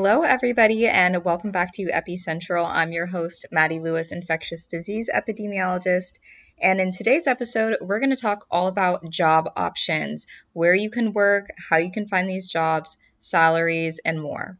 Hello, everybody, and welcome back to Epicentral. I'm your host, Maddy Lewis, infectious disease epidemiologist. And in today's episode, we're going to talk all about job options, where you can work, how you can find these jobs, salaries, and more.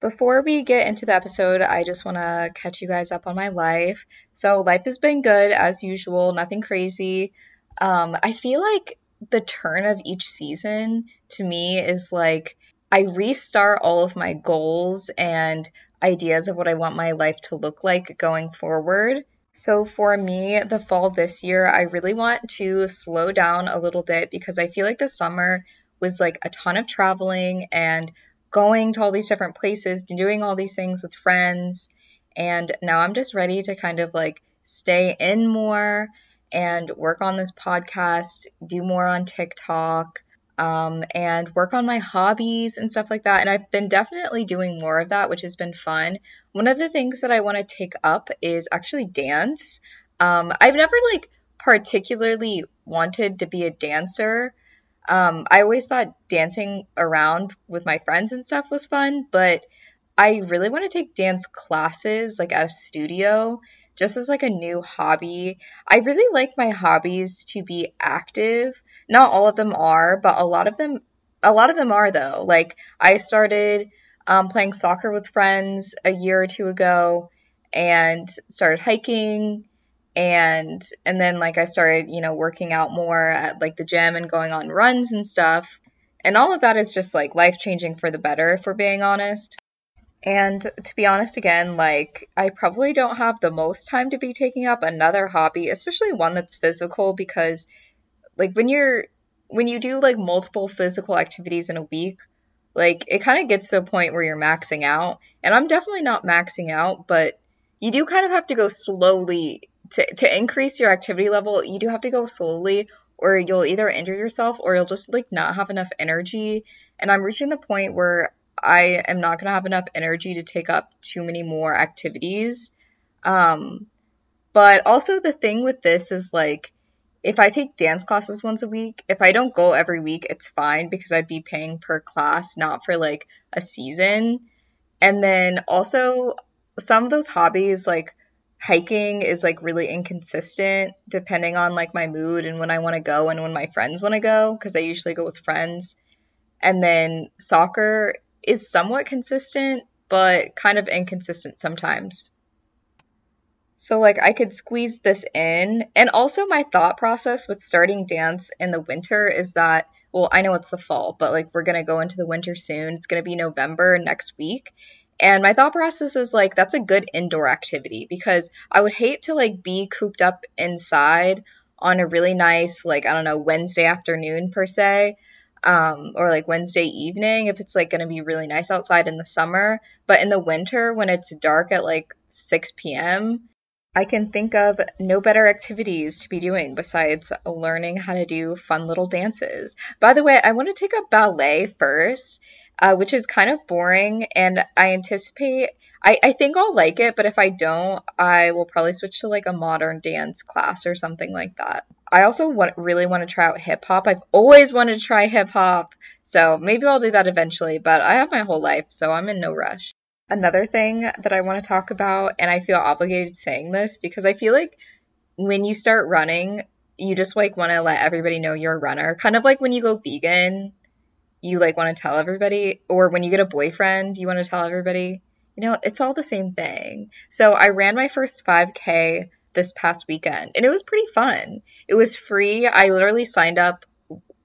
Before we get into the episode, I just want to catch you guys up on my life. So, life has been good as usual, nothing crazy. Um, I feel like the turn of each season to me is like I restart all of my goals and ideas of what I want my life to look like going forward. So for me, the fall this year, I really want to slow down a little bit because I feel like the summer was like a ton of traveling and going to all these different places, doing all these things with friends. And now I'm just ready to kind of like stay in more and work on this podcast, do more on TikTok, um, and work on my hobbies and stuff like that. And I've been definitely doing more of that, which has been fun. One of the things that I want to take up is actually dance. Um, I've never like particularly wanted to be a dancer. Um, I always thought dancing around with my friends and stuff was fun, but I really want to take dance classes like at a studio just as like a new hobby. I really like my hobbies to be active. Not all of them are, but a lot of them a lot of them are though. Like I started um, playing soccer with friends a year or two ago and started hiking and and then like I started, you know, working out more at like the gym and going on runs and stuff. And all of that is just like life changing for the better, if we're being honest. And to be honest, again, like I probably don't have the most time to be taking up another hobby, especially one that's physical, because like when you're when you do like multiple physical activities in a week, like it kind of gets to a point where you're maxing out. And I'm definitely not maxing out, but you do kind of have to go slowly to, to increase your activity level. You do have to go slowly, or you'll either injure yourself or you'll just like not have enough energy. And I'm reaching the point where I am not going to have enough energy to take up too many more activities. Um, but also, the thing with this is like, if I take dance classes once a week, if I don't go every week, it's fine because I'd be paying per class, not for like a season. And then also, some of those hobbies, like hiking, is like really inconsistent depending on like my mood and when I want to go and when my friends want to go because I usually go with friends. And then soccer is somewhat consistent, but kind of inconsistent sometimes. So, like, I could squeeze this in. And also, my thought process with starting dance in the winter is that, well, I know it's the fall, but like, we're going to go into the winter soon. It's going to be November next week. And my thought process is like, that's a good indoor activity because I would hate to like be cooped up inside on a really nice, like, I don't know, Wednesday afternoon per se um, or like Wednesday evening if it's like going to be really nice outside in the summer. But in the winter, when it's dark at like 6 p.m., I can think of no better activities to be doing besides learning how to do fun little dances. By the way, I want to take up ballet first, uh, which is kind of boring, and I anticipate I, I think I'll like it, but if I don't, I will probably switch to like a modern dance class or something like that. I also want, really want to try out hip hop. I've always wanted to try hip hop, so maybe I'll do that eventually, but I have my whole life, so I'm in no rush. Another thing that I want to talk about, and I feel obligated saying this because I feel like when you start running, you just like want to let everybody know you're a runner. Kind of like when you go vegan, you like want to tell everybody, or when you get a boyfriend, you want to tell everybody you know, it's all the same thing. So I ran my first 5K this past weekend and it was pretty fun. It was free. I literally signed up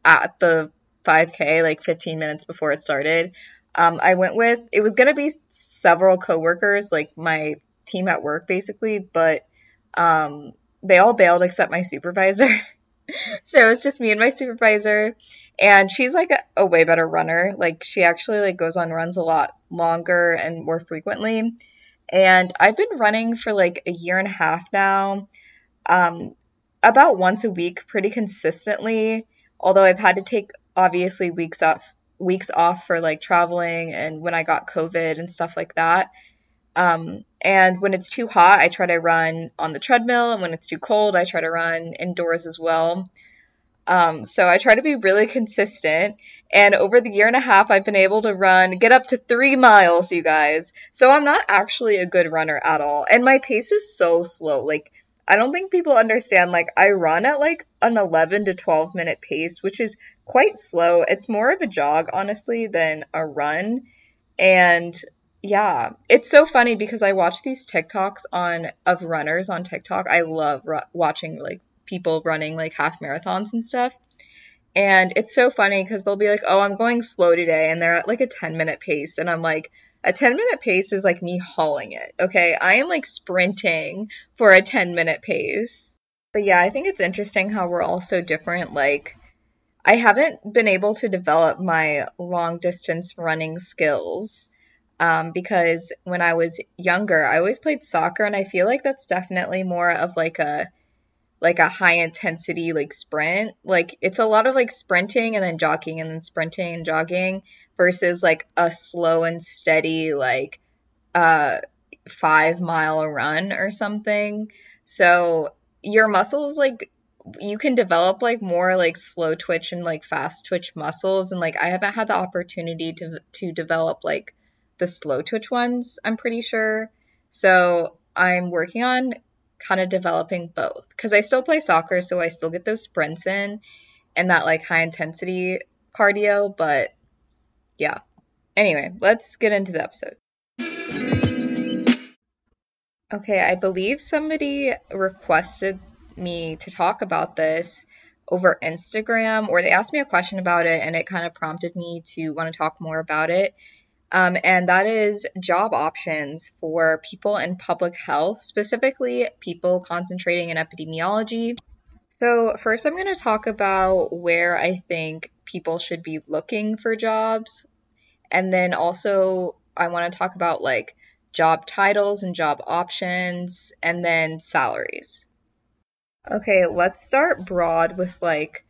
at the 5K like 15 minutes before it started. Um, I went with, it was to be several coworkers, like my team at work basically, but um, they all bailed except my supervisor. so it was just me and my supervisor and she's like a, a, way better runner like she actually like goes on runs a lot longer and more frequently and i've been running for like a year and a half now um about once a week pretty consistently although i've had to take obviously weeks off weeks off for like traveling and when i got covid and stuff like that. Um and when it's too hot i try to run on the treadmill and when it's too cold i try to run indoors as well Um, so I try to be really consistent. And over the year and a half, I've been able to run, get up to three miles, you guys. So I'm not actually a good runner at all. And my pace is so slow. Like, I don't think people understand. Like, I run at like an 11 to 12 minute pace, which is quite slow. It's more of a jog, honestly, than a run. And yeah, it's so funny because I watch these TikToks on of runners on TikTok. I love ru- watching like people running like half marathons and stuff. And it's so funny because they'll be like, "Oh, I'm going slow today," and they're at like a 10 minute pace, and I'm like, a 10 minute pace is like me hauling it. Okay, I am like sprinting for a 10 minute pace. But yeah, I think it's interesting how we're all so different. Like, I haven't been able to develop my long distance running skills um, because when I was younger, I always played soccer, and I feel like that's definitely more of like a like a high intensity like sprint. Like it's a lot of like sprinting and then jogging and then sprinting and jogging versus like a slow and steady like uh five mile run or something. So your muscles like you can develop like more like slow twitch and like fast twitch muscles and like I haven't had the opportunity to to develop like the slow twitch ones, I'm pretty sure. So I'm working on kind of developing both because I still play soccer, so I still get those sprints in and that like high intensity cardio. But yeah. Anyway, let's get into the episode. Okay, I believe somebody requested me to talk about this over Instagram, or they asked me a question about it, and it kind of prompted me to want to talk more about it um, and that is job options for people in public health, specifically people concentrating in epidemiology. So, first, I'm going to talk about where I think people should be looking for jobs. And then also, I want to talk about like job titles and job options, and then salaries. Okay, let's start broad with like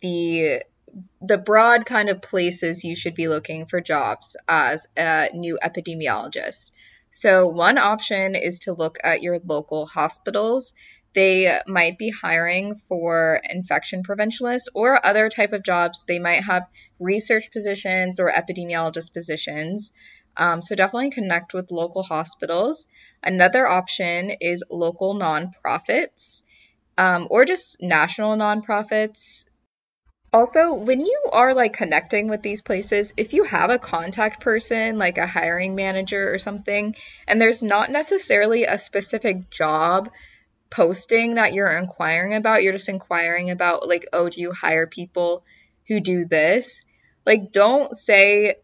the the broad kind of places you should be looking for jobs as a new epidemiologist. So, one option is to look at your local hospitals. They might be hiring for infection preventionists or other type of jobs. They might have research positions or epidemiologist positions. Um, so definitely connect with local hospitals. Another option is local nonprofits um, or just national nonprofits. Also, when you are like connecting with these places, if you have a contact person, like a hiring manager or something, and there's not necessarily a specific job posting that you're inquiring about, you're just inquiring about, like, oh, do you hire people who do this? Like, don't say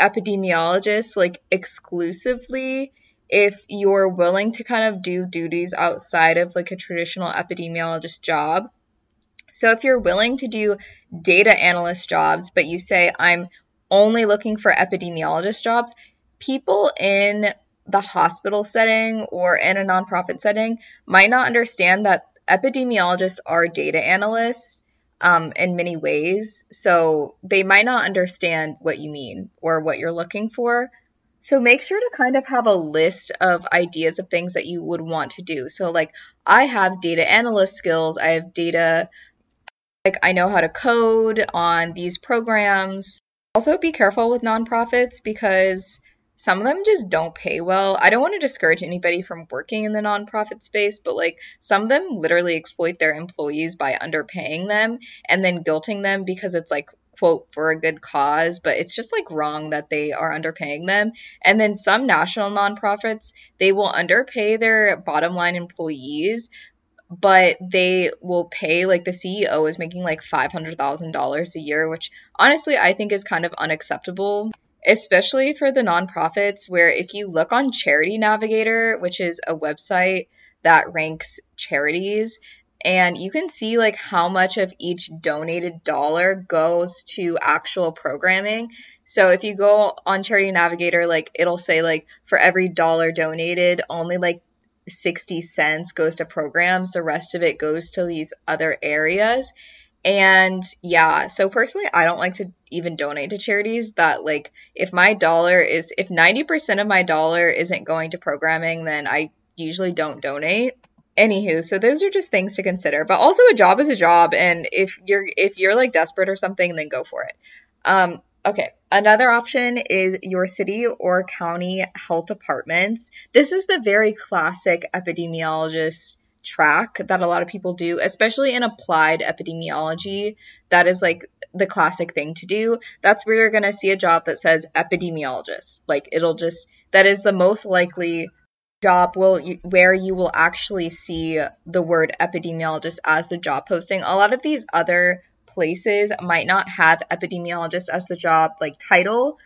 epidemiologist, like, exclusively if you're willing to kind of do duties outside of like a traditional epidemiologist job so if you're willing to do data analyst jobs, but you say, I'm only looking for epidemiologist jobs, people in the hospital setting or in a nonprofit setting might not understand that epidemiologists are data analysts um, in many ways. So they might not understand what you mean or what you're looking for. So make sure to kind of have a list of ideas of things that you would want to do. So, like, I have data analyst skills, I have data like I know how to code on these programs. Also, be careful with nonprofits because some of them just don't pay well. I don't want to discourage anybody from working in the nonprofit space, but like some of them literally exploit their employees by underpaying them and then guilting them because it's like quote for a good cause, but it's just like wrong that they are underpaying them. And then some national nonprofits, they will underpay their bottom line employees but they will pay like the CEO is making like $500,000 a year, which honestly I think is kind of unacceptable, especially for the nonprofits where if you look on Charity Navigator, which is a website that ranks charities, and you can see like how much of each donated dollar goes to actual programming. So if you go on Charity Navigator, like it'll say like for every dollar donated, only like 60 cents goes to programs, the rest of it goes to these other areas. And yeah, so personally, I don't like to even donate to charities that, like, if my dollar is, if 90% of my dollar isn't going to programming, then I usually don't donate. Anywho, so those are just things to consider. But also a job is a job and if you're if you're like desperate or something, then go for it. Um, okay. Another option is your city or county health departments. This is the very classic epidemiologist track that a lot of people do, especially in applied epidemiology. That is like the classic thing to do. That's where you're going to see a job that says epidemiologist. Like it'll just, that is the most likely job will where you will actually see the word epidemiologist as the job posting. A lot of these other places might not have epidemiologist as the job like title,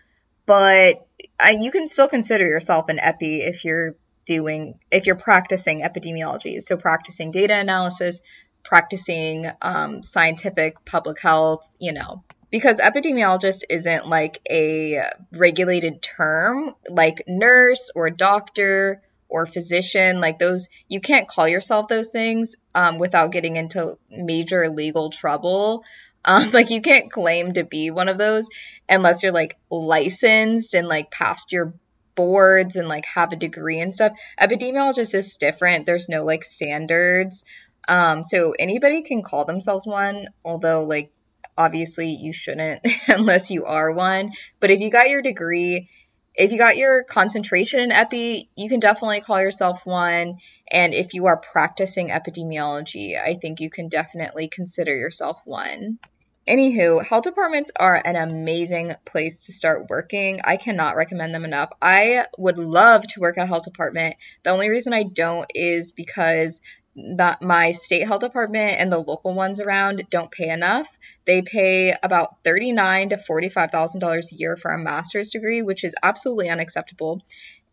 but uh, you can still consider yourself an epi if you're doing if you're practicing epidemiology. So practicing data analysis, practicing um, scientific public health, you know, because epidemiologist isn't like a regulated term like nurse or doctor or physician like those you can't call yourself those things um, without getting into major legal trouble. Um, like you can't claim to be one of those unless you're like licensed and like passed your boards and like have a degree and stuff. Epidemiologist is different. There's no like standards. Um, so anybody can call themselves one although like obviously you shouldn't unless you are one. But if you got your degree if you got your concentration in epi, you can definitely call yourself one. And if you are practicing epidemiology, I think you can definitely consider yourself one. Anywho, health departments are an amazing place to start working. I cannot recommend them enough. I would love to work at a health department. The only reason I don't is because that my state health department and the local ones around don't pay enough. They pay about thirty-nine to forty-five thousand dollars a year for a master's degree, which is absolutely unacceptable.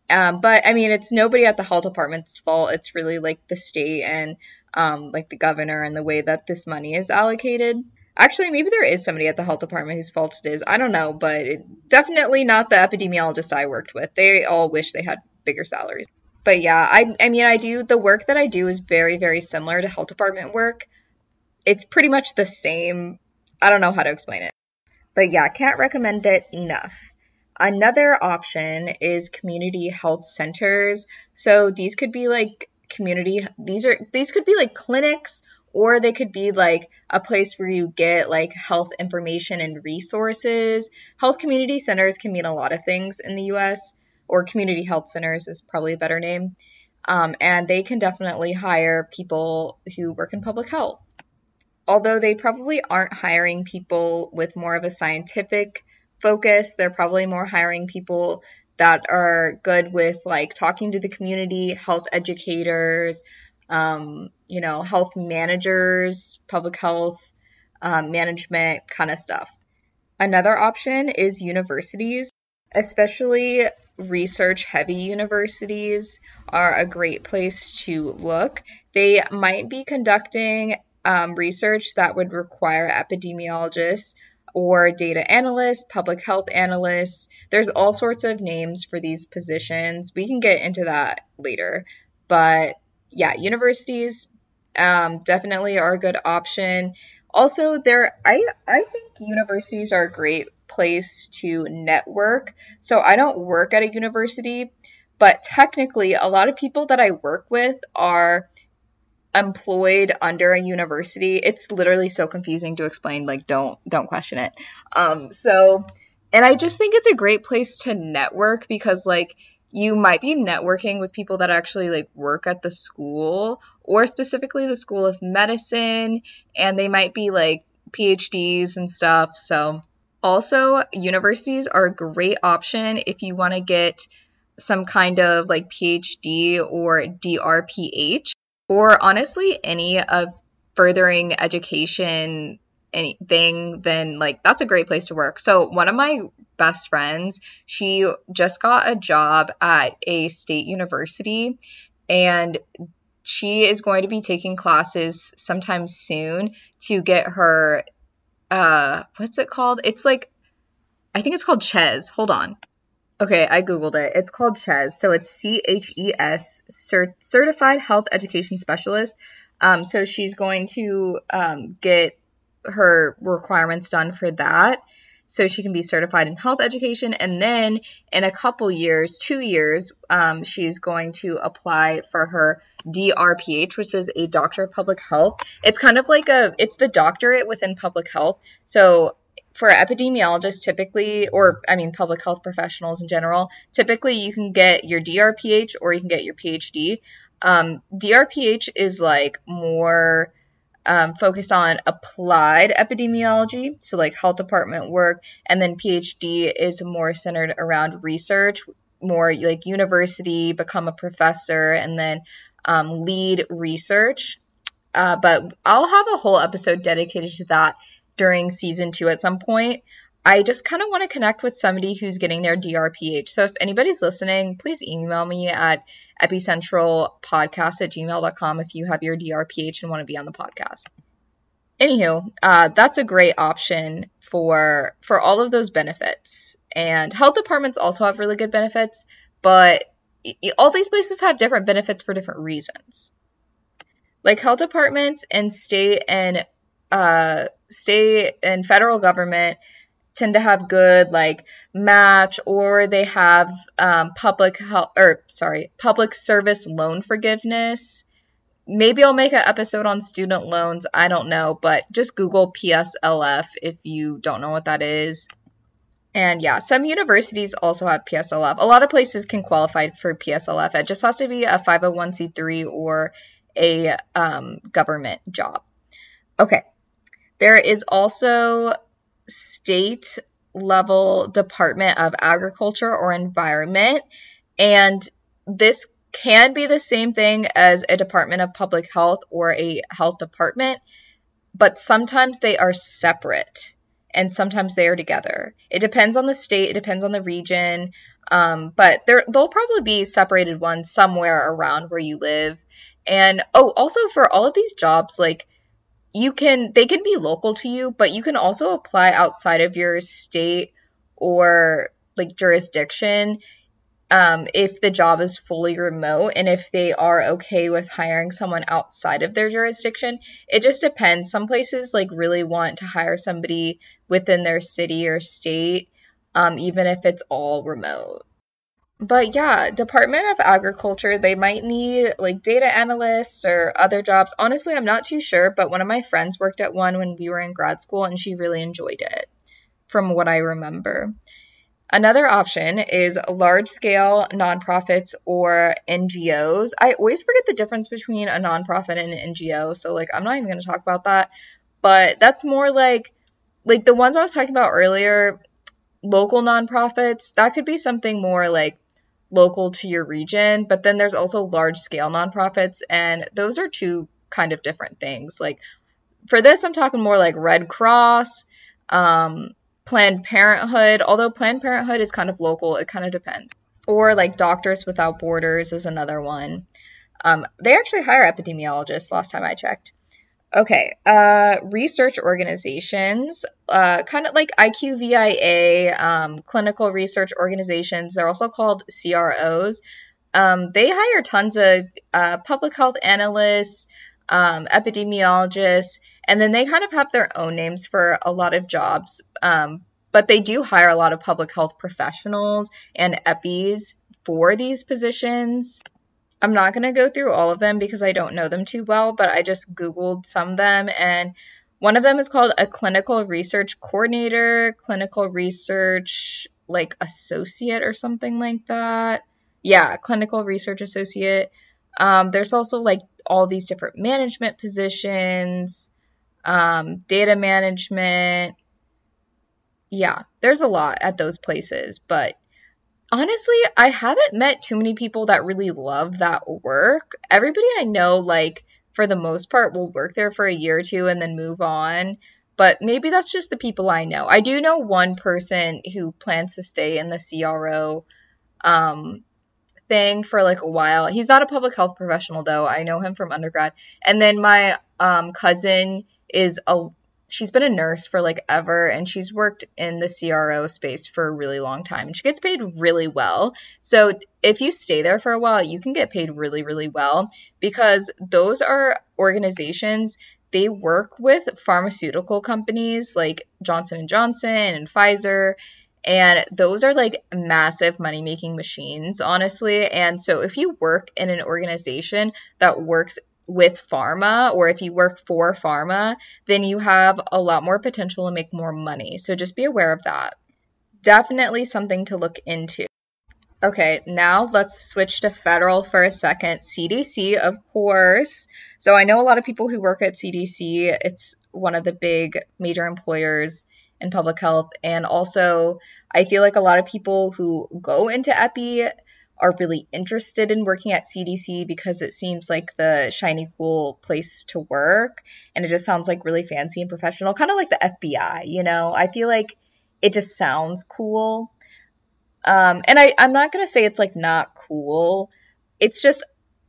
Um, but I mean, it's nobody at the health department's fault. It's really like the state and um, like the governor and the way that this money is allocated. Actually, maybe there is somebody at the health department whose fault it is. I don't know, but it, definitely not the epidemiologist I worked with. They all wish they had bigger salaries but yeah, I I mean I do the work that I do is very very similar to health department work. It's pretty much the same. I don't know how to explain it. But yeah, can't recommend it enough. Another option is community health centers. So these could be like community these are these could be like clinics or they could be like a place where you get like health information and resources. Health community centers can mean a lot of things in the US or community health centers is probably a better name. Um, and they can definitely hire people who work in public health. Although they probably aren't hiring people with more of a scientific focus, they're probably more hiring people that are good with like talking to the community, health educators, um, you know, health managers, public health um, management kind of stuff. Another option is universities, especially research heavy universities are a great place to look. They might be conducting um, research that would require epidemiologists or data analysts, public health analysts. There's all sorts of names for these positions. We can get into that later. But yeah, universities um, definitely are a good option. Also, there I I think universities are great place to network. So I don't work at a university, but technically, a lot of people that I work with are employed under a university. It's literally so confusing to explain. Like, don't don't question it. Um, so, and I just think it's a great place to network because like you might be networking with people that actually like work at the school or specifically the school of medicine and they might be like PhDs and stuff. So also, universities are a great option if you want to get some kind of like PhD or DRPH, or honestly, any of furthering education anything, then like that's a great place to work. So, one of my best friends, she just got a job at a state university and she is going to be taking classes sometime soon to get her uh what's it called? It's like I think it's called CHES. Hold on. Okay, I googled it. It's called CHES. So it's C H E S Cert- Certified Health Education Specialist. Um, so she's going to um, get her requirements done for that. So she can be certified in health education. And then in a couple years, two years, um, she's going to apply for her DRPH, which is a Doctor of Public Health. It's kind of like a, it's the doctorate within public health. So for epidemiologists typically or i mean public health professionals in general typically you can get your drph or you can get your phd um, drph is like more um, focused on applied epidemiology, so like health department work, and then PhD is more centered around research, more like university, become a professor, and then um, lead research. Uh, but I'll have a whole episode dedicated to that during season two at some point. I just kind of want to connect with somebody who's getting their DRPH. So if anybody's listening, please email me at epicentralpodcast at gmail.com if you have your DRPH and want to be on the podcast. Anywho, uh, that's a great option for for all of those benefits. And health departments also have really good benefits, but all these places have different benefits for different reasons. Like health departments and state and uh, state and federal government tend to have good like match or they have um, public health or sorry public service loan forgiveness. Maybe i'll make an episode on student loans i don't know but just google pslf if you don't know what that is. And yeah some universities also have pslf a lot of places can qualify for pslf it just has to be a 501c3 or a um, government job. Okay. There is also state level Department of Agriculture or Environment. And this can be the same thing as a Department of Public Health or a health department, but sometimes they are separate and sometimes they are together. It depends on the state, it depends on the region, um, but there there'll probably be separated ones somewhere around where you live. And oh, also for all of these jobs, like you can they can be local to you, but you can also apply outside of your state or like jurisdiction um, if the job is fully remote and if they are okay with hiring someone outside of their jurisdiction. It just depends. Some places like really want to hire somebody within their city or state, um, even if it's all remote but yeah, Department of Agriculture, they might need like data analysts or other jobs. Honestly, I'm not too sure, but one of my friends worked at one when we were in grad school and she really enjoyed it from what I remember. Another option is large scale nonprofits or NGOs. I always forget the difference between a nonprofit and an NGO, so like I'm not even going to talk about that. But that's more like like the ones I was talking about earlier, local nonprofits, that could be something more like local to your region, but then there's also large scale nonprofits, and those are two kind of different things. Like for this, I'm talking more like Red Cross, um, Planned Parenthood, although Planned Parenthood is kind of local, it kind of depends. Or like Doctors Without Borders is another one. Um, they actually hire epidemiologists last time I checked. Okay, uh, research organizations, uh, kind of like IQVIA, um, clinical research organizations. They're also called CROs. Um, they hire tons of uh, public health analysts, um, epidemiologists, and then they kind of have their own names for a lot of jobs. Um, but they do hire a lot of public health professionals and EPIs for these positions. I'm not going to go through all of them because I don't know them too well, but I just Googled some of them. And one of them is called a clinical research coordinator, clinical research like associate or something like that. Yeah, clinical research associate. Um, there's also like all these different management positions, um, data management. Yeah, there's a lot at those places, but honestly, I haven't met too many people that really love that work. Everybody I know, like, for the most part, will work there for a year or two and then move on. But maybe that's just the people I know. I do know one person who plans to stay in the CRO um, thing for like a while. He's not a public health professional though. I know him from undergrad. And then my um, cousin is a she's been a nurse for like ever and she's worked in the CRO space for a really long time and she gets paid really well. So if you stay there for a while, you can get paid really really well because those are organizations they work with pharmaceutical companies like Johnson and Johnson and Pfizer and those are like massive money making machines, honestly. And so if you work in an organization that works with pharma or if you work for pharma, then you have a lot more potential to make more money. So just be aware of that. Definitely something to look into. Okay, now let's switch to federal for a second. CDC, of course. So I know a lot of people who work at CDC. It's one of the big major employers in public health. And also, I feel like a lot of people who go into EPI are really interested in working at CDC because it seems like the shiny, cool place to work. And it just sounds like really fancy and professional, kind of like the FBI, you know? I feel like it just sounds cool. Um, and I, I'm not going to say it's like not cool. It's just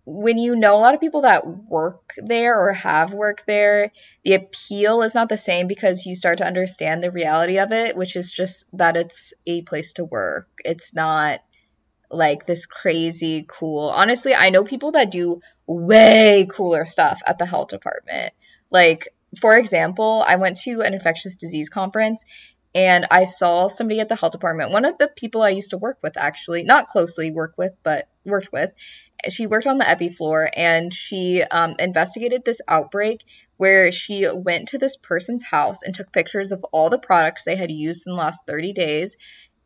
when you know a lot of people that work there or have worked there, the appeal is not the same because you start to understand the reality of it, which is just that it's a place to work. It's not like this crazy cool. Honestly, I know people that do way cooler stuff at the health department. Like, for example, I went to an infectious disease conference and I saw somebody at the health department, one of the people I used to work with actually, not closely work with, but worked with, she worked on the epi floor and she um, investigated this outbreak where she went to this person's house and took pictures of all the products they had used in the last 30 days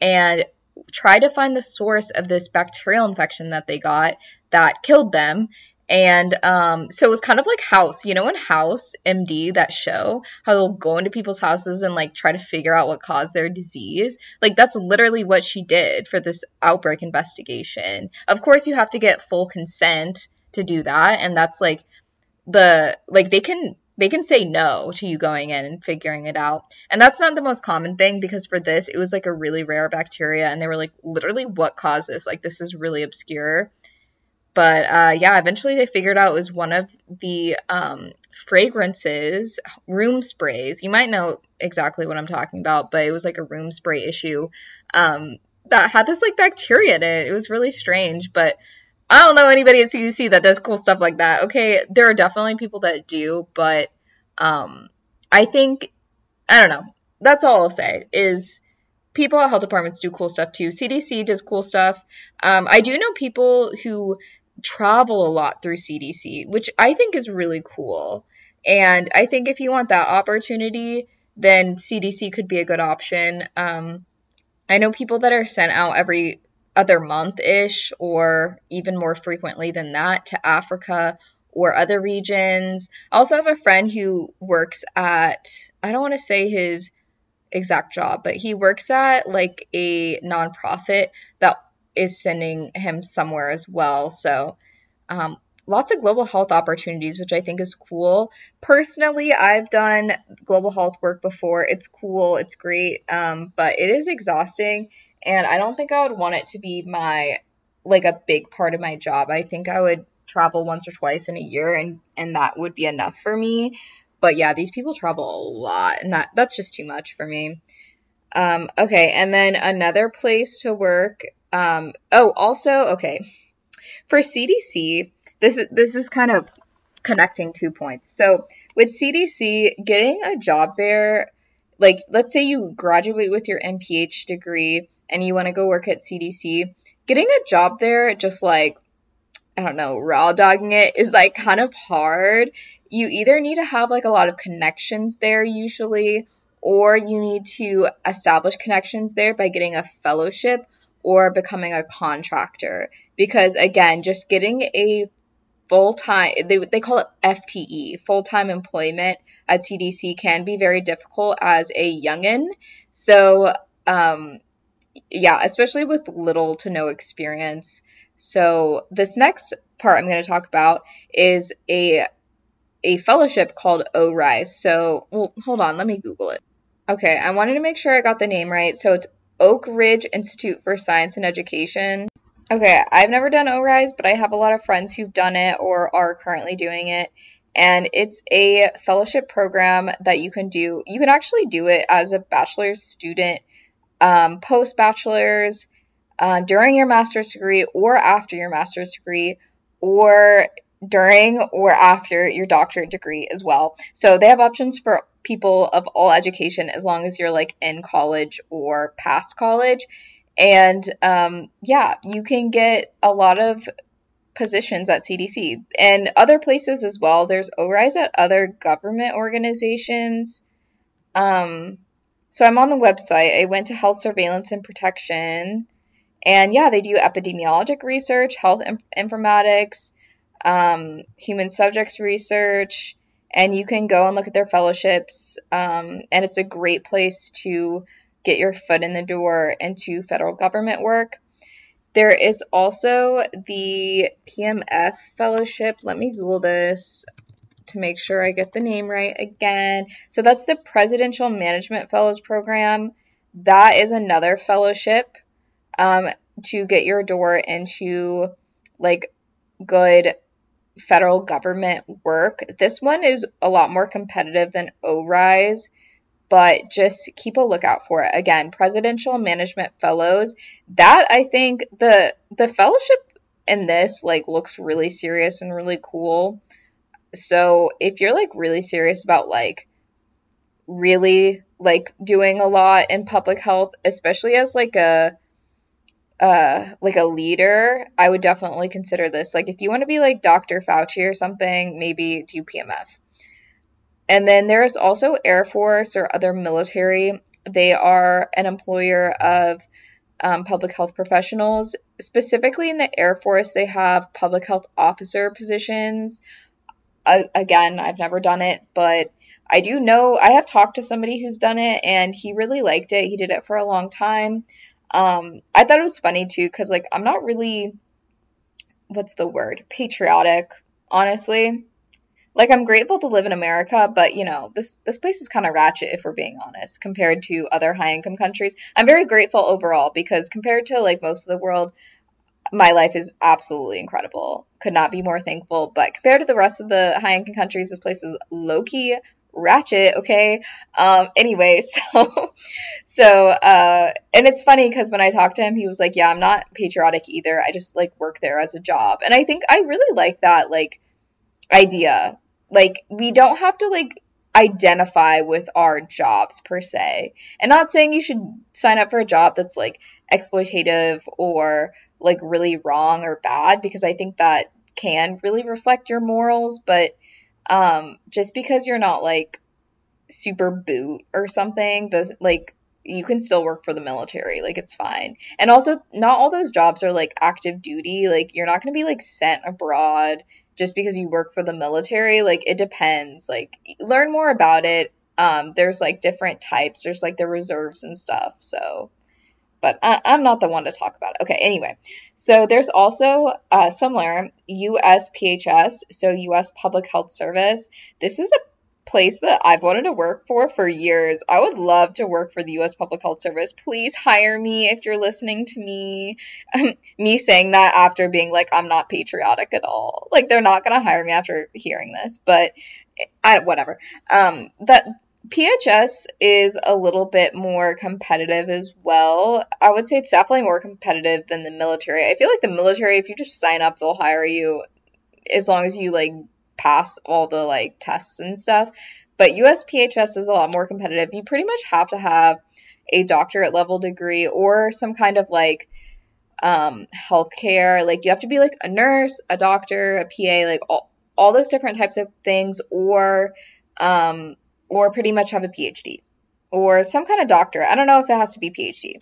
and tried to find the source of this bacterial infection that they got that killed them and um, so it was kind of like House, you know, in House MD, that show, how they'll go into people's houses and like try to figure out what caused their disease. Like that's literally what she did for this outbreak investigation. Of course, you have to get full consent to do that, and that's like the like they can they can say no to you going in and figuring it out. And that's not the most common thing because for this, it was like a really rare bacteria, and they were like, literally, what causes? Like, this is really obscure. But uh, yeah, eventually they figured out it was one of the um, fragrances, room sprays. You might know exactly what I'm talking about, but it was like a room spray issue um, that had this like bacteria in it. It was really strange, but I don't know anybody at CDC that does cool stuff like that. Okay, there are definitely people that do, but um, I think I don't know. That's all I'll say is people at health departments do cool stuff too. CDC does cool stuff. Um, I do know people who travel a lot through CDC, which I think is really cool. And I think if you want that opportunity, then CDC could be a good option. Um, I know people that are sent out every other month ish, or even more frequently than that, to Africa or other regions. I also have a friend who works at, I don't want to say his exact job, but he works at like a nonprofit that is sending him somewhere as well. So, um, lots of global health opportunities, which I think is cool. Personally, I've done global health work before. It's cool, it's great, um, but it is exhausting, and I don't think I would want it to be my like a big part of my job. I think I would travel once or twice in a year, and and that would be enough for me. But yeah, these people travel a lot, and that that's just too much for me. Um, okay, and then another place to work um, oh, also, okay, for CDC, this is this is kind of connecting two points. So with CDC, getting a job there, like let's say you graduate with your MPH degree and you want to go work at CDC, getting a job there, just like I don't know, raw dogging it is like kind of hard. You either need to have like a lot of connections there usually, or you need to establish connections there by getting a fellowship or becoming a contractor because again just getting a full-time they, they call it fte full-time employment at cdc can be very difficult as a youngin so um, yeah especially with little to no experience so this next part i'm going to talk about is a a fellowship called ORISE. So, well, hold on, let me Google it. Okay, I wanted to make sure I got the name right. So it's Oak Ridge Institute for Science and Education. Okay, I've never done ORISE, but I have a lot of friends who've done it or are currently doing it. And it's a fellowship program that you can do. You can actually do it as a bachelor's student, um, post bachelor's, uh, during your master's degree, or after your master's degree, or during or after your doctorate degree as well. So they have options for people of all education as long as you're like in college or past college. And um, yeah, you can get a lot of positions at CDC and other places as well. There's ORISE at other government organizations. Um, so I'm on the website. I went to Health Surveillance and Protection. And yeah, they do epidemiologic research, health informatics, um, human subjects research, and you can go and look at their fellowships. Um, and it's a great place to get your foot in the door into federal government work. There is also the PMF fellowship. Let me Google this to make sure I get the name right again. So that's the Presidential Management Fellows Program. That is another fellowship um, to get your door into like good federal government work. This one is a lot more competitive than ORISE, but just keep a lookout for it. Again, Presidential Management Fellows. That I think the the fellowship in this like looks really serious and really cool. So if you're like really serious about like really like doing a lot in public health, especially as like a uh, like a leader, I would definitely consider this. Like, if you want to be like Dr. Fauci or something, maybe do PMF. And then there's also Air Force or other military. They are an employer of um, public health professionals. Specifically in the Air Force, they have public health officer positions. Again, I've never done it, but I do know I have talked to somebody who's done it and he really liked it. He did it for a long time. Um, I thought it was funny too, because like I'm not really, what's the word, patriotic, honestly. Like I'm grateful to live in America, but you know this this place is kind of ratchet if we're being honest compared to other high income countries. I'm very grateful overall because compared to like most of the world, my life is absolutely incredible. Could not be more thankful. But compared to the rest of the high income countries, this place is low key ratchet okay um anyway so so uh and it's funny because when i talked to him he was like yeah i'm not patriotic either i just like work there as a job and i think i really like that like idea like we don't have to like identify with our jobs per se. And not saying you should sign up for a job that's like exploitative or like really wrong or bad because i think that can really reflect your morals but um, just because you're not like super boot or something does like you can still work for the military. Like it's fine. And also not all those jobs are like active duty. Like you're not going to be like sent abroad just because you work for the military like it depends like learn more about it um there's like different types there's like the reserves and stuff so but I, am not the one to talk about it. Okay, anyway, so there's also uh, similar USPHS, so U.S. Public Health Service. This is a place that I've wanted to work for for years. I would love to work for the US Public Health Service. Please hire me if you're listening to me. me saying that after being like I'm not patriotic at all. Like they're not going to hire me after hearing this, but I whatever. Um that PHS is a little bit more competitive as well. I would say it's definitely more competitive than the military. I feel like the military, if you just sign up, they'll hire you as long as you like pass all the like tests and stuff. But USPHS is a lot more competitive. You pretty much have to have a doctorate level degree or some kind of like um healthcare. Like you have to be like a nurse, a doctor, a PA, like all, all those different types of things or um or pretty much have a PhD or some kind of doctor. I don't know if it has to be PhD.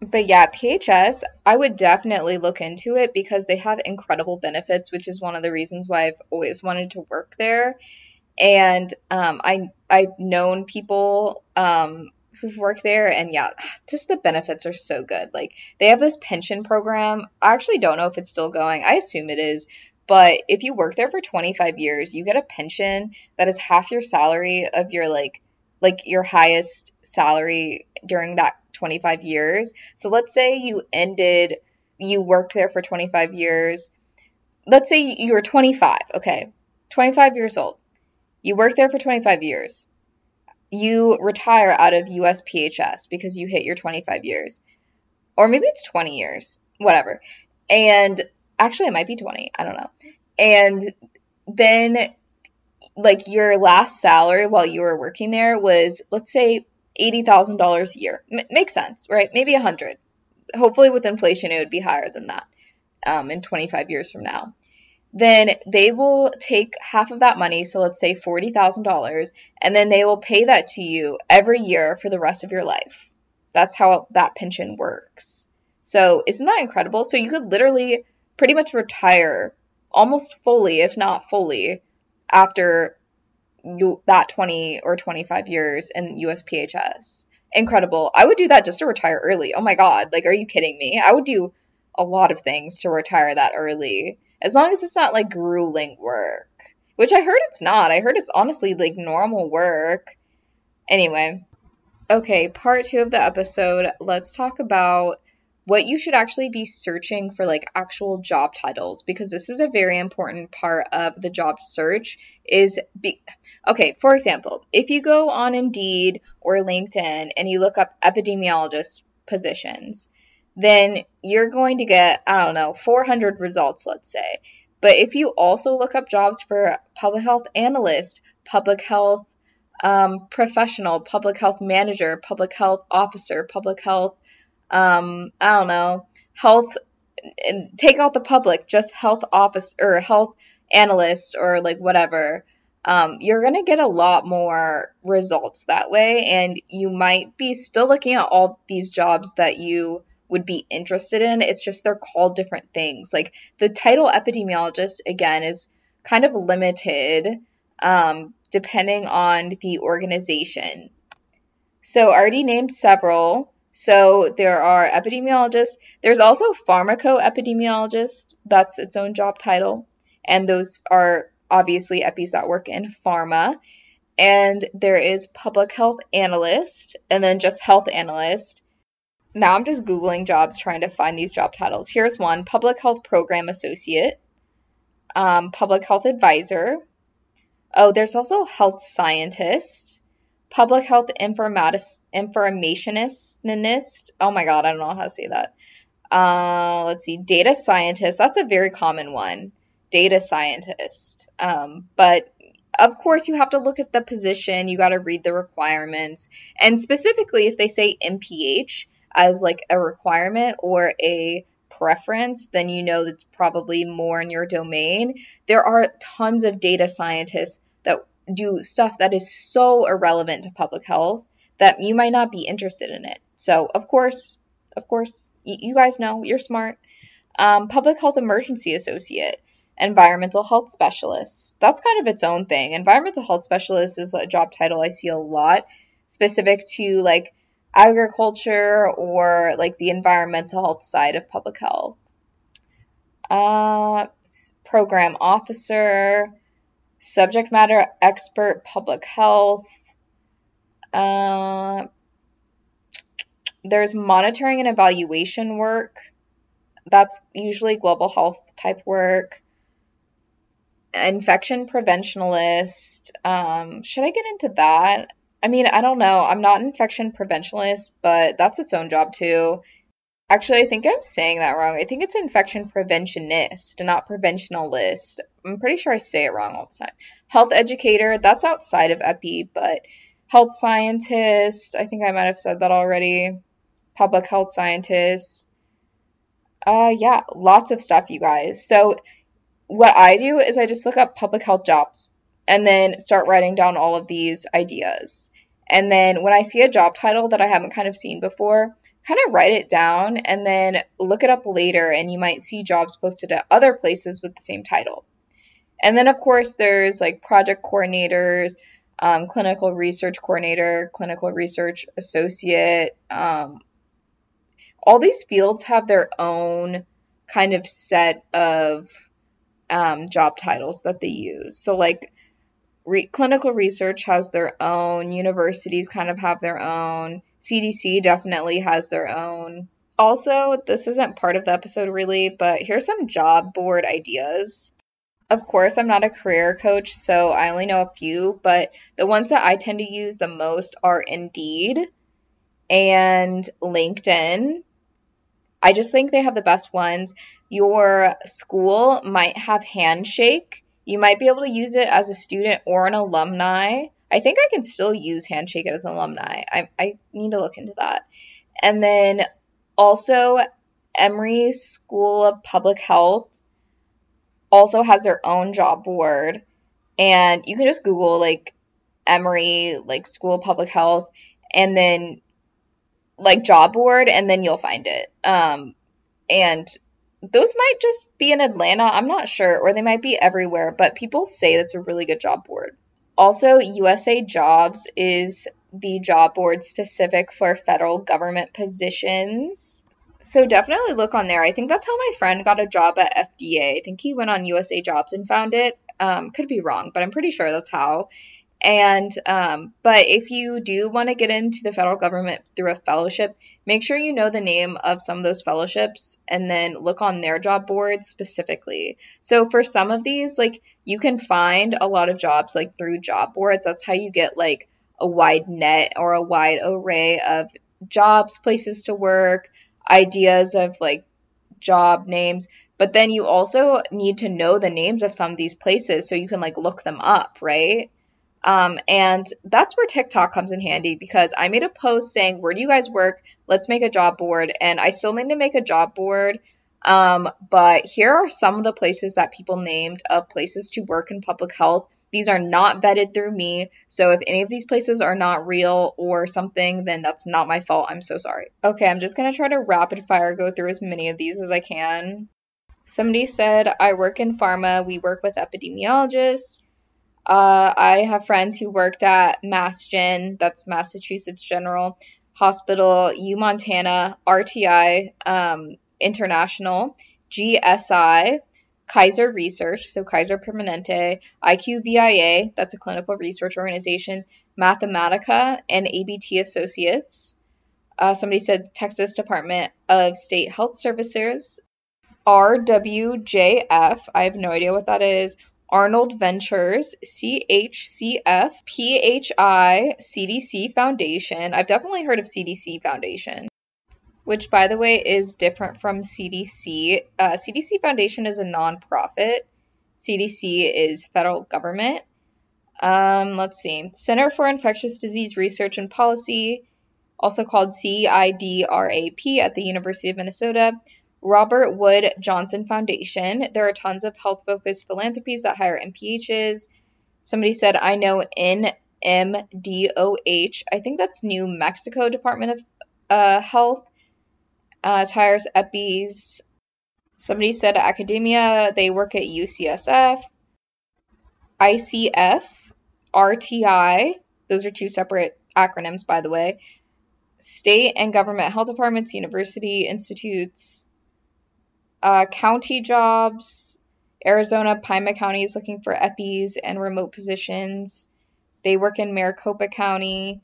But yeah, PHS, I would definitely look into it because they have incredible benefits, which is one of the reasons why I've always wanted to work there. And um, I I've known people um, who've worked there, and yeah, just the benefits are so good. Like they have this pension program. I actually don't know if it's still going. I assume it is, but if you work there for 25 years, you get a pension that is half your salary of your like like your highest salary during that 25 years. So let's say you ended you worked there for 25 years. Let's say you were 25, okay? 25 years old. You work there for 25 years. You retire out of USPHS because you hit your 25 years. Or maybe it's 20 years, whatever. And actually it might be 20 i don't know and then like your last salary while you were working there was let's say $80,000 a year. M- makes sense, right? Maybe 100. Hopefully with inflation it would be higher than that um, in 25 years from now. Then they will take half of that money, so let's say $40,000, and then they will pay that to you every year for the rest of your life. That's how that pension works. So, isn't that incredible? So, you could literally pretty much retire almost fully, if not fully, after you, that 20 or 25 years in USPHS. Incredible. I would do that just to retire early. Oh my God. Like, are you kidding me? I would do a lot of things to retire that early. As long as it's not like grueling work. Which I heard it's not. I heard it's honestly like normal work. Anyway. Okay, part two of the episode. Let's talk about what you should actually be searching for like actual job titles because this is a very important part of the job search is be okay for example if you go on indeed or linkedin and you look up epidemiologist positions then you're going to get i don't know 400 results let's say. But if you also look up jobs for public health analyst public health um, professional public health manager public health officer public health um, I don't know, health, and take out the public, just health office or health analyst or like whatever. Um, you're going to get a lot more results that way, and you might be still looking at all these jobs that you would be interested in. It's just they're called different things. Like the title epidemiologist, again, is kind of limited um, depending on the organization. So, I already named several. So there are epidemiologists. There's also pharmacoepidemiologist. That's its own job title. And those are obviously epis that work in pharma. And there is public health analyst and then just health analyst. Now I'm just Googling jobs trying to find these job titles. Here's one public health program associate, um, public health advisor. Oh, there's also health scientist public health informationist. Oh my god, I don't know how to say that. Uh, let's see, data scientist. That's a very common one. Data scientist. Um, but of course, you have to look at the position. You got to read the requirements, and specifically, if they say MPH as like a requirement or a preference, then you know that's probably more in your domain. There are tons of data scientists that do stuff that is so irrelevant to public health that you might not be interested in it. So, of course, of course, you guys know you're smart. Um, public health emergency associate, environmental health specialist. That's kind of its own thing. Environmental health specialist is a job title I see a lot, specific to like agriculture or like the environmental health side of public health. Uh, program officer, subject matter expert, public health. Uh, there's monitoring and evaluation work. That's usually global health type work. Infection preventionalist. Um, should I get into that? I mean, I don't know. I'm not an infection preventionalist, but that's its own job too. Actually, I think I'm saying that wrong. I think it's infection preventionist, not preventionalist. I'm pretty sure I say it wrong all the time. Health educator, that's outside of EPI, but health scientist, I think I might have said that already. Public health scientist. Uh, yeah, lots of stuff, you guys. So, what I do is I just look up public health jobs and then start writing down all of these ideas. And then when I see a job title that I haven't kind of seen before, kind of write it down and then look it up later, and you might see jobs posted at other places with the same title. And then, of course, there's like project coordinators, um, clinical research coordinator, clinical research associate. Um, all these fields have their own kind of set of um, job titles that they use. So, like, re- clinical research has their own, universities kind of have their own, CDC definitely has their own. Also, this isn't part of the episode really, but here's some job board ideas. Of course, I'm not a career coach, so I only know a few, but the ones that I tend to use the most are Indeed and LinkedIn. I just think they have the best ones. Your school might have Handshake. You might be able to use it as a student or an alumni. I think I can still use Handshake as an alumni. I, I need to look into that. And then also, Emory School of Public Health also has their own job board. And you can just Google like Emory, like School of Public Health, and then like job board, and then you'll find it. Um, and those might just be in Atlanta. I'm not sure, or they might be everywhere, but people say that's a really good job board. Also, USA Jobs is the job board specific for federal government positions. So definitely look on there. I think that's how my friend got a job at FDA. I think he went on USA Jobs and found it. Um, could be wrong, but I'm pretty sure that's how. And um, but if you do want to get into the federal government through a fellowship, make sure you know the name of some of those fellowships and then look on their job boards specifically. So for some of these, like you can find a lot of jobs like through job boards. That's how you get like a wide net or a wide array of jobs, places to work, ideas of like job names. But then you also need to know the names of some of these places so you can like look them up, right? Um, and that's where TikTok comes in handy because I made a post saying, Where do you guys work? Let's make a job board. And I still need to make a job board. Um, but here are some of the places that people named of places to work in public health. These are not vetted through me. So if any of these places are not real or something, then that's not my fault. I'm so sorry. Okay, I'm just going to try to rapid fire go through as many of these as I can. Somebody said, I work in pharma. We work with epidemiologists. Uh, I have friends who worked at MassGen, that's Massachusetts General Hospital, U Montana, RTI um, International, GSI, Kaiser Research, so Kaiser Permanente, IQVIA, that's a clinical research organization, Mathematica, and ABT Associates. Uh, somebody said Texas Department of State Health Services, RWJF, I have no idea what that is, Arnold Ventures, CHCF, PHI, CDC Foundation. I've definitely heard of CDC Foundation, which, by the way, is different from CDC. Uh, CDC Foundation is a nonprofit, CDC is federal government. Um, let's see. Center for Infectious Disease Research and Policy, also called CIDRAP at the University of Minnesota. Robert Wood Johnson Foundation. There are tons of health focused philanthropies that hire MPHs. Somebody said, I know NMDOH. I think that's New Mexico Department of uh, Health. Uh, hires EPIs. Somebody said academia, they work at UCSF. ICF, RTI, those are two separate acronyms, by the way. State and government health departments, university institutes, uh, county jobs. Arizona, Pima County is looking for EPIs and remote positions. They work in Maricopa County.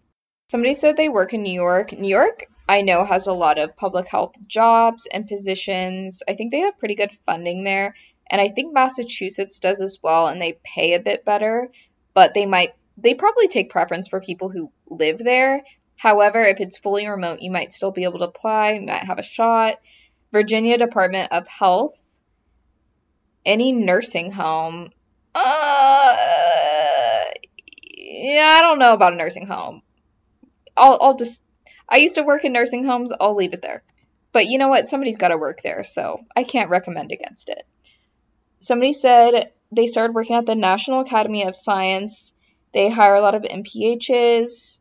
Somebody said they work in New York. New York, I know, has a lot of public health jobs and positions. I think they have pretty good funding there. And I think Massachusetts does as well, and they pay a bit better, but they might, they probably take preference for people who live there. However, if it's fully remote, you might still be able to apply, you might have a shot. Virginia Department of Health, any nursing home. Uh, yeah, I don't know about a nursing home. I'll, I'll just, I used to work in nursing homes. I'll leave it there. But you know what? Somebody's got to work there, so I can't recommend against it. Somebody said they started working at the National Academy of Science. They hire a lot of MPHs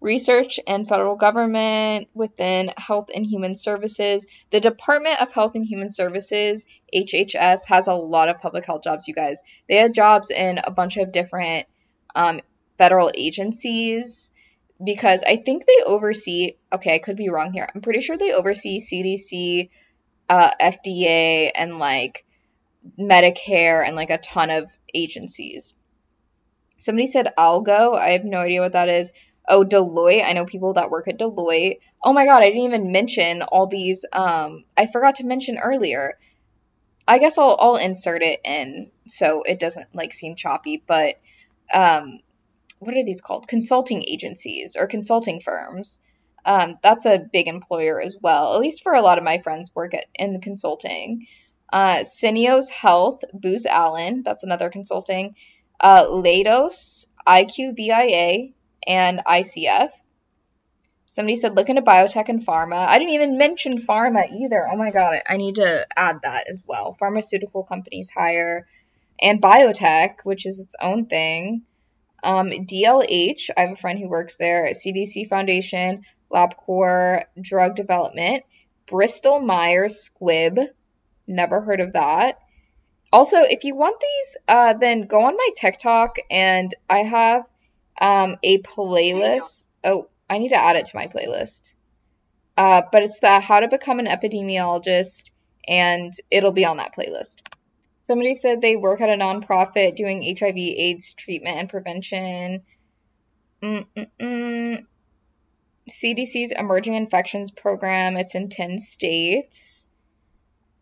research and federal government within Health and Human Services. The Department of Health and Human Services, HHS, has a lot of public health jobs, you guys. They have jobs in a bunch of different um, federal agencies because I think they oversee, okay, I could be wrong here. I'm pretty sure they oversee CDC, uh, FDA, and like Medicare and like a ton of agencies. Somebody said Algo. I have no idea what that is. Oh, Deloitte. I know people that work at Deloitte. Oh my god, I didn't even mention all these. Um, I forgot to mention earlier. I guess I'll I'll insert it in so it doesn't like seem choppy. But um, what are these called? Consulting agencies or consulting firms. Um, that's a big employer as well, at least for a lot of my friends work at, in consulting. Uh, Syneos Health, Booz Allen, that's another consulting. Uh, Leidos, IQVIA, and ICF. Somebody said look into biotech and pharma. I didn't even mention pharma either. Oh my god, I need to add that as well. Pharmaceutical companies hire, and biotech, which is its own thing. Um, DLH, I have a friend who works there. CDC Foundation, LabCorp, Drug Development, Bristol Myers Squibb. Never heard of that. Also, if you want these, uh, then go on my TikTok and I have um, a playlist. Oh, I need to add it to my playlist. Uh, but it's the How to Become an Epidemiologist, and it'll be on that playlist. Somebody said they work at a nonprofit doing HIV/AIDS treatment and prevention. Mm-mm-mm. CDC's Emerging Infections Program. It's in 10 states.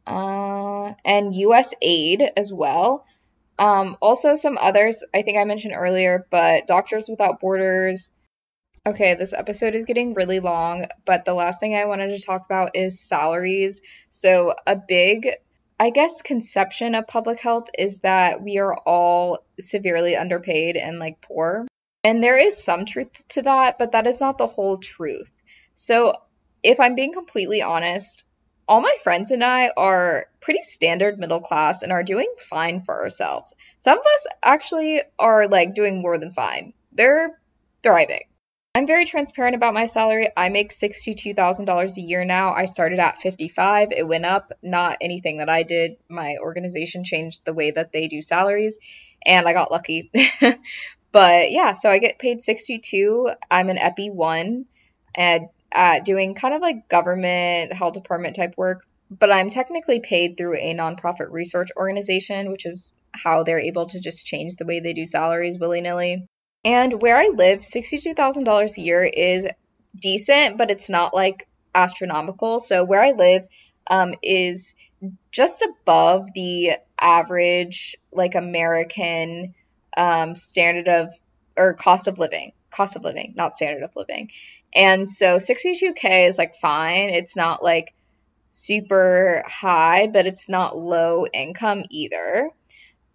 Uh, and USAID as well. Um, also, some others I think I mentioned earlier, but Doctors Without Borders. Okay, this episode is getting really long, but the last thing I wanted to talk about is salaries. So, a big, I guess, conception of public health is that we are all severely underpaid and like poor. And there is some truth to that, but that is not the whole truth. So, if I'm being completely honest, all my friends and I are pretty standard middle class and are doing fine for ourselves. Some of us actually are like doing more than fine. They're thriving. I'm very transparent about my salary. I make $62,000 a year now. I started at 55. It went up, not anything that I did. My organization changed the way that they do salaries and I got lucky. but yeah, so I get paid 62. I'm an EPI 1 and at doing kind of like government health department type work, but I'm technically paid through a nonprofit research organization, which is how they're able to just change the way they do salaries willy nilly. And where I live, $62,000 a year is decent, but it's not like astronomical. So where I live um, is just above the average, like American um, standard of or cost of living. Cost of living, not standard of living. And so 62K is like fine. It's not like super high, but it's not low income either.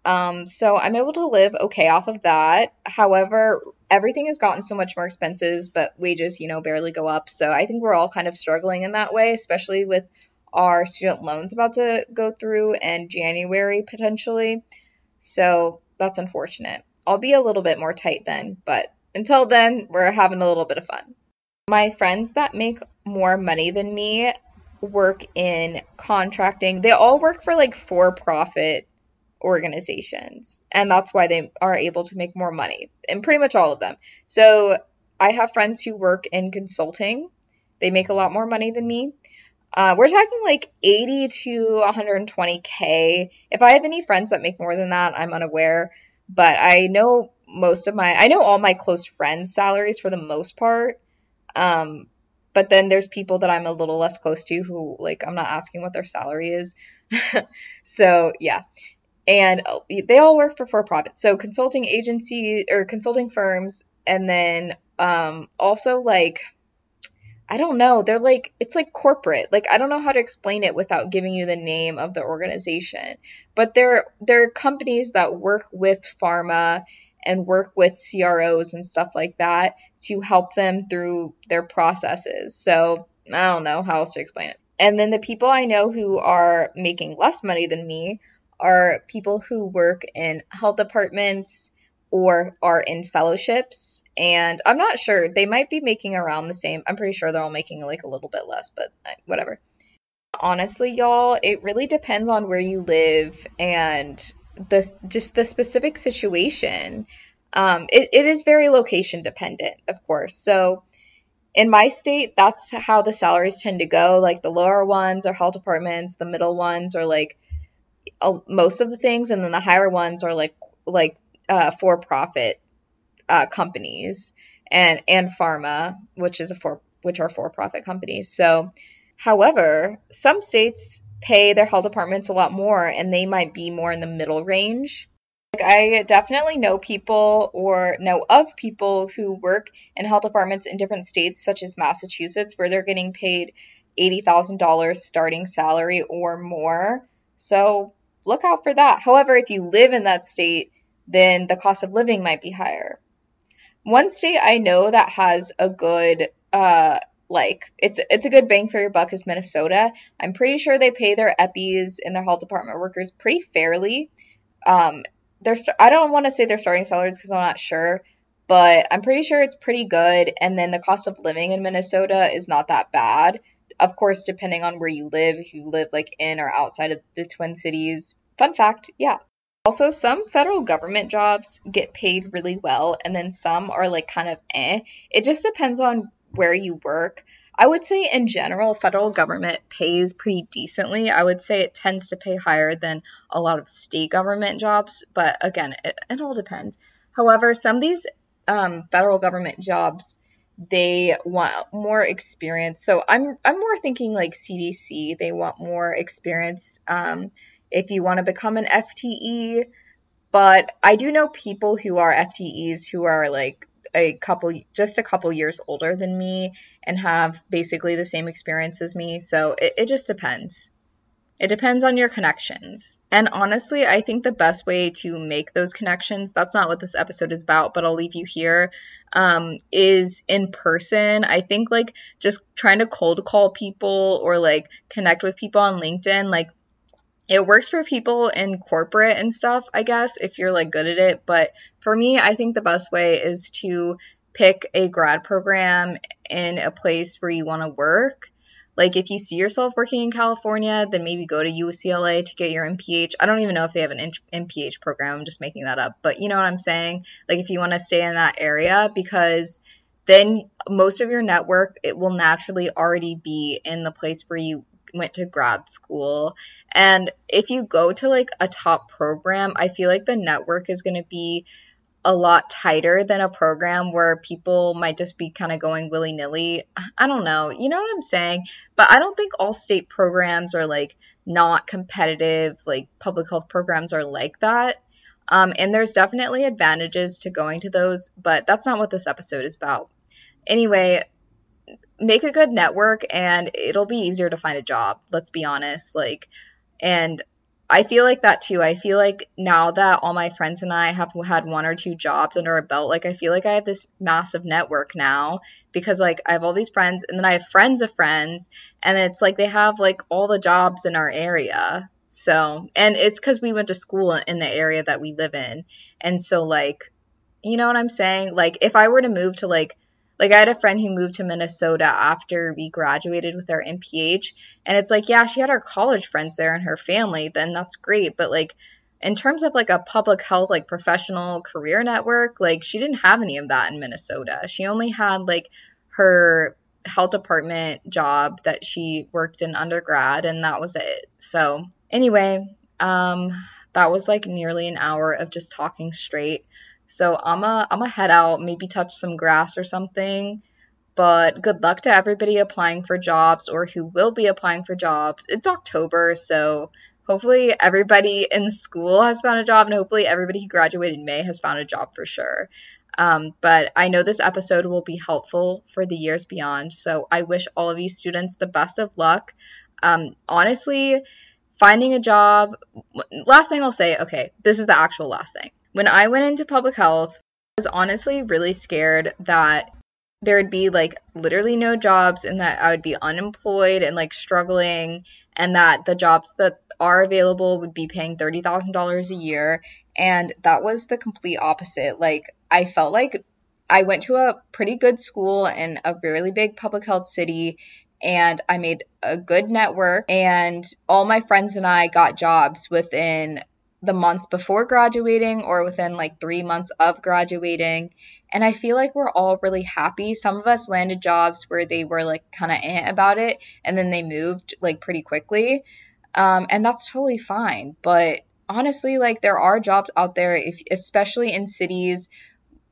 Um, so I'm able to live okay off of that. However, everything has gotten so much more expenses, but wages, you know, barely go up. So I think we're all kind of struggling in that way, especially with our student loans about to go through in January potentially. So that's unfortunate. I'll be a little bit more tight then, but until then, we're having a little bit of fun. My friends that make more money than me work in contracting. They all work for like for profit organizations, and that's why they are able to make more money, and pretty much all of them. So I have friends who work in consulting, they make a lot more money than me. Uh, we're talking like 80 to 120k. If I have any friends that make more than that, I'm unaware. But I know most of my, I know all my close friends' salaries for the most part. Um, but then there's people that I'm a little less close to who like I'm not asking what their salary is. so yeah. And uh, they all work for for profit. So consulting agency or consulting firms and then um also like I don't know, they're like it's like corporate. Like I don't know how to explain it without giving you the name of the organization. But they're they're companies that work with pharma and work with CROs and stuff like that to help them through their processes. So I don't know how else to explain it. And then the people I know who are making less money than me are people who work in health departments or are in fellowships. And I'm not sure. They might be making around the same. I'm pretty sure they're all making like a little bit less, but whatever. Honestly, y'all, it really depends on where you live and the just the specific situation. Um, it, it is very location dependent, of course. So in my state, that's how the salaries tend to go. Like the lower ones are health departments, the middle ones are like uh, most of the things, and then the higher ones are like like uh, for profit uh, companies and and pharma, which is a for which are for profit companies. So, however, some states pay their health departments a lot more and they might be more in the middle range. Like I definitely know people or know of people who work in health departments in different states, such as Massachusetts, where they're getting paid $80,000 starting salary or more. So look out for that. However, if you live in that state, then the cost of living might be higher. One state I know that has a good uh like it's it's a good bang for your buck is Minnesota. I'm pretty sure they pay their EPIs and their health department workers pretty fairly. Um, they're I don't want to say their starting salaries because I'm not sure, but I'm pretty sure it's pretty good. And then the cost of living in Minnesota is not that bad. Of course, depending on where you live, if you live like in or outside of the Twin Cities. Fun fact, yeah. Also, some federal government jobs get paid really well, and then some are like kind of eh. It just depends on where you work. I would say in general, federal government pays pretty decently. I would say it tends to pay higher than a lot of state government jobs, but again, it, it all depends. However, some of these um, federal government jobs they want more experience. So I'm I'm more thinking like CDC. They want more experience. Um, if you want to become an FTE, but I do know people who are FTEs who are like a couple just a couple years older than me and have basically the same experience as me. So it, it just depends. It depends on your connections. And honestly i think the best way to make those connections that's not what this episode is about but i'll leave you here um, is in person. I think like just trying to cold call people or like connect with people on linkedin like it works for people in corporate and stuff, I guess, if you're like good at it. But for me, I think the best way is to pick a grad program in a place where you want to work. Like if you see yourself working in California, then maybe go to UCLA to get your MPH. I don't even know if they have an MPH program. I'm just making that up. But you know what I'm saying? Like if you want to stay in that area because then most of your network it will naturally already be in the place where you went to grad school. And if you go to like a top program, I feel like the network is going to be a lot tighter than a program where people might just be kind of going willy nilly. I don't know. You know what I'm saying? But I don't think all state programs are like not competitive, like public health programs are like that. Um, and there's definitely advantages to going to those, but that's not what this episode is about. Anyway, make a good network and it'll be easier to find a job. Let's be honest. Like, and I feel like that too. I feel like now that all my friends and I have had one or two jobs under our belt, like I feel like I have this massive network now because like I have all these friends and then I have friends of friends and it's like they have like all the jobs in our area. So, and it's cuz we went to school in the area that we live in. And so like you know what I'm saying? Like if I were to move to like like I had a friend who moved to Minnesota after we graduated with our MPH, and it's like, yeah, she had her college friends there and her family, then that's great. But like in terms of like a public health like professional career network, like she didn't have any of that in Minnesota. She only had like her health department job that she worked in undergrad and that was it. So, anyway, um that was like nearly an hour of just talking straight. So I'm a I'm a head out, maybe touch some grass or something. But good luck to everybody applying for jobs or who will be applying for jobs. It's October, so hopefully everybody in school has found a job, and hopefully everybody who graduated in May has found a job for sure. Um, but I know this episode will be helpful for the years beyond. So I wish all of you students the best of luck. Um, honestly, finding a job, last thing I'll say, okay, this is the actual last thing. When I went into public health, I was honestly really scared that there would be like literally no jobs and that I would be unemployed and like struggling and that the jobs that are available would be paying $30,000 a year and that was the complete opposite. Like I felt like I went to a pretty good school in a really big public health city and I made a good network and all my friends and I got jobs within the months before graduating or within like three months of graduating. And I feel like we're all really happy. Some of us landed jobs where they were like kind of eh about it and then they moved like pretty quickly. Um, and that's totally fine. But honestly, like there are jobs out there, if especially in cities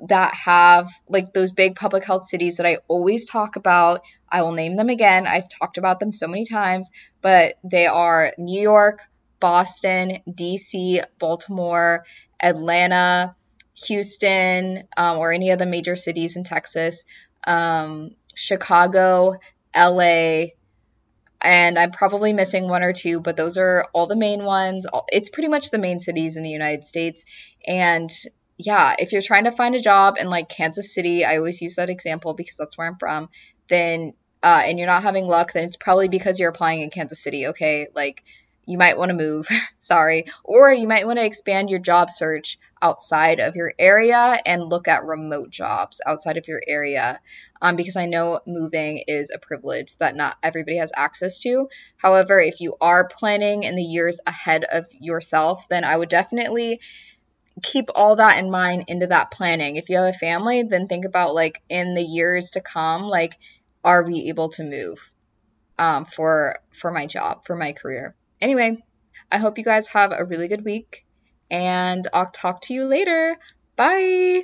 that have like those big public health cities that I always talk about. I will name them again. I've talked about them so many times, but they are New York, Boston, DC, Baltimore, Atlanta, Houston, um, or any of the major cities in Texas, um, Chicago, LA, and I'm probably missing one or two, but those are all the main ones. It's pretty much the main cities in the United States. And yeah, if you're trying to find a job in like Kansas City, I always use that example because that's where I'm from, then uh, and you're not having luck, then it's probably because you're applying in Kansas City, okay? Like you might want to move, sorry, or you might want to expand your job search outside of your area and look at remote jobs outside of your area. Um, because I know moving is a privilege that not everybody has access to. However, if you are planning in the years ahead of yourself, then I would definitely keep all that in mind into that planning. If you have a family, then think about like in the years to come, like are we able to move um, for for my job, for my career. Anyway, I hope you guys have a really good week and I'll talk to you later. Bye.